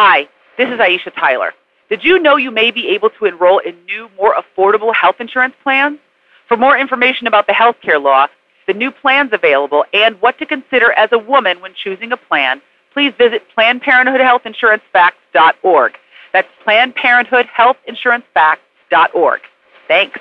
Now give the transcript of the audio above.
Hi, this is Aisha Tyler. Did you know you may be able to enroll in new, more affordable health insurance plans? For more information about the health care law, the new plans available, and what to consider as a woman when choosing a plan, please visit PlannedParenthoodHealthInsuranceFacts.org. That's PlannedParenthoodHealthInsuranceFacts.org. Thanks.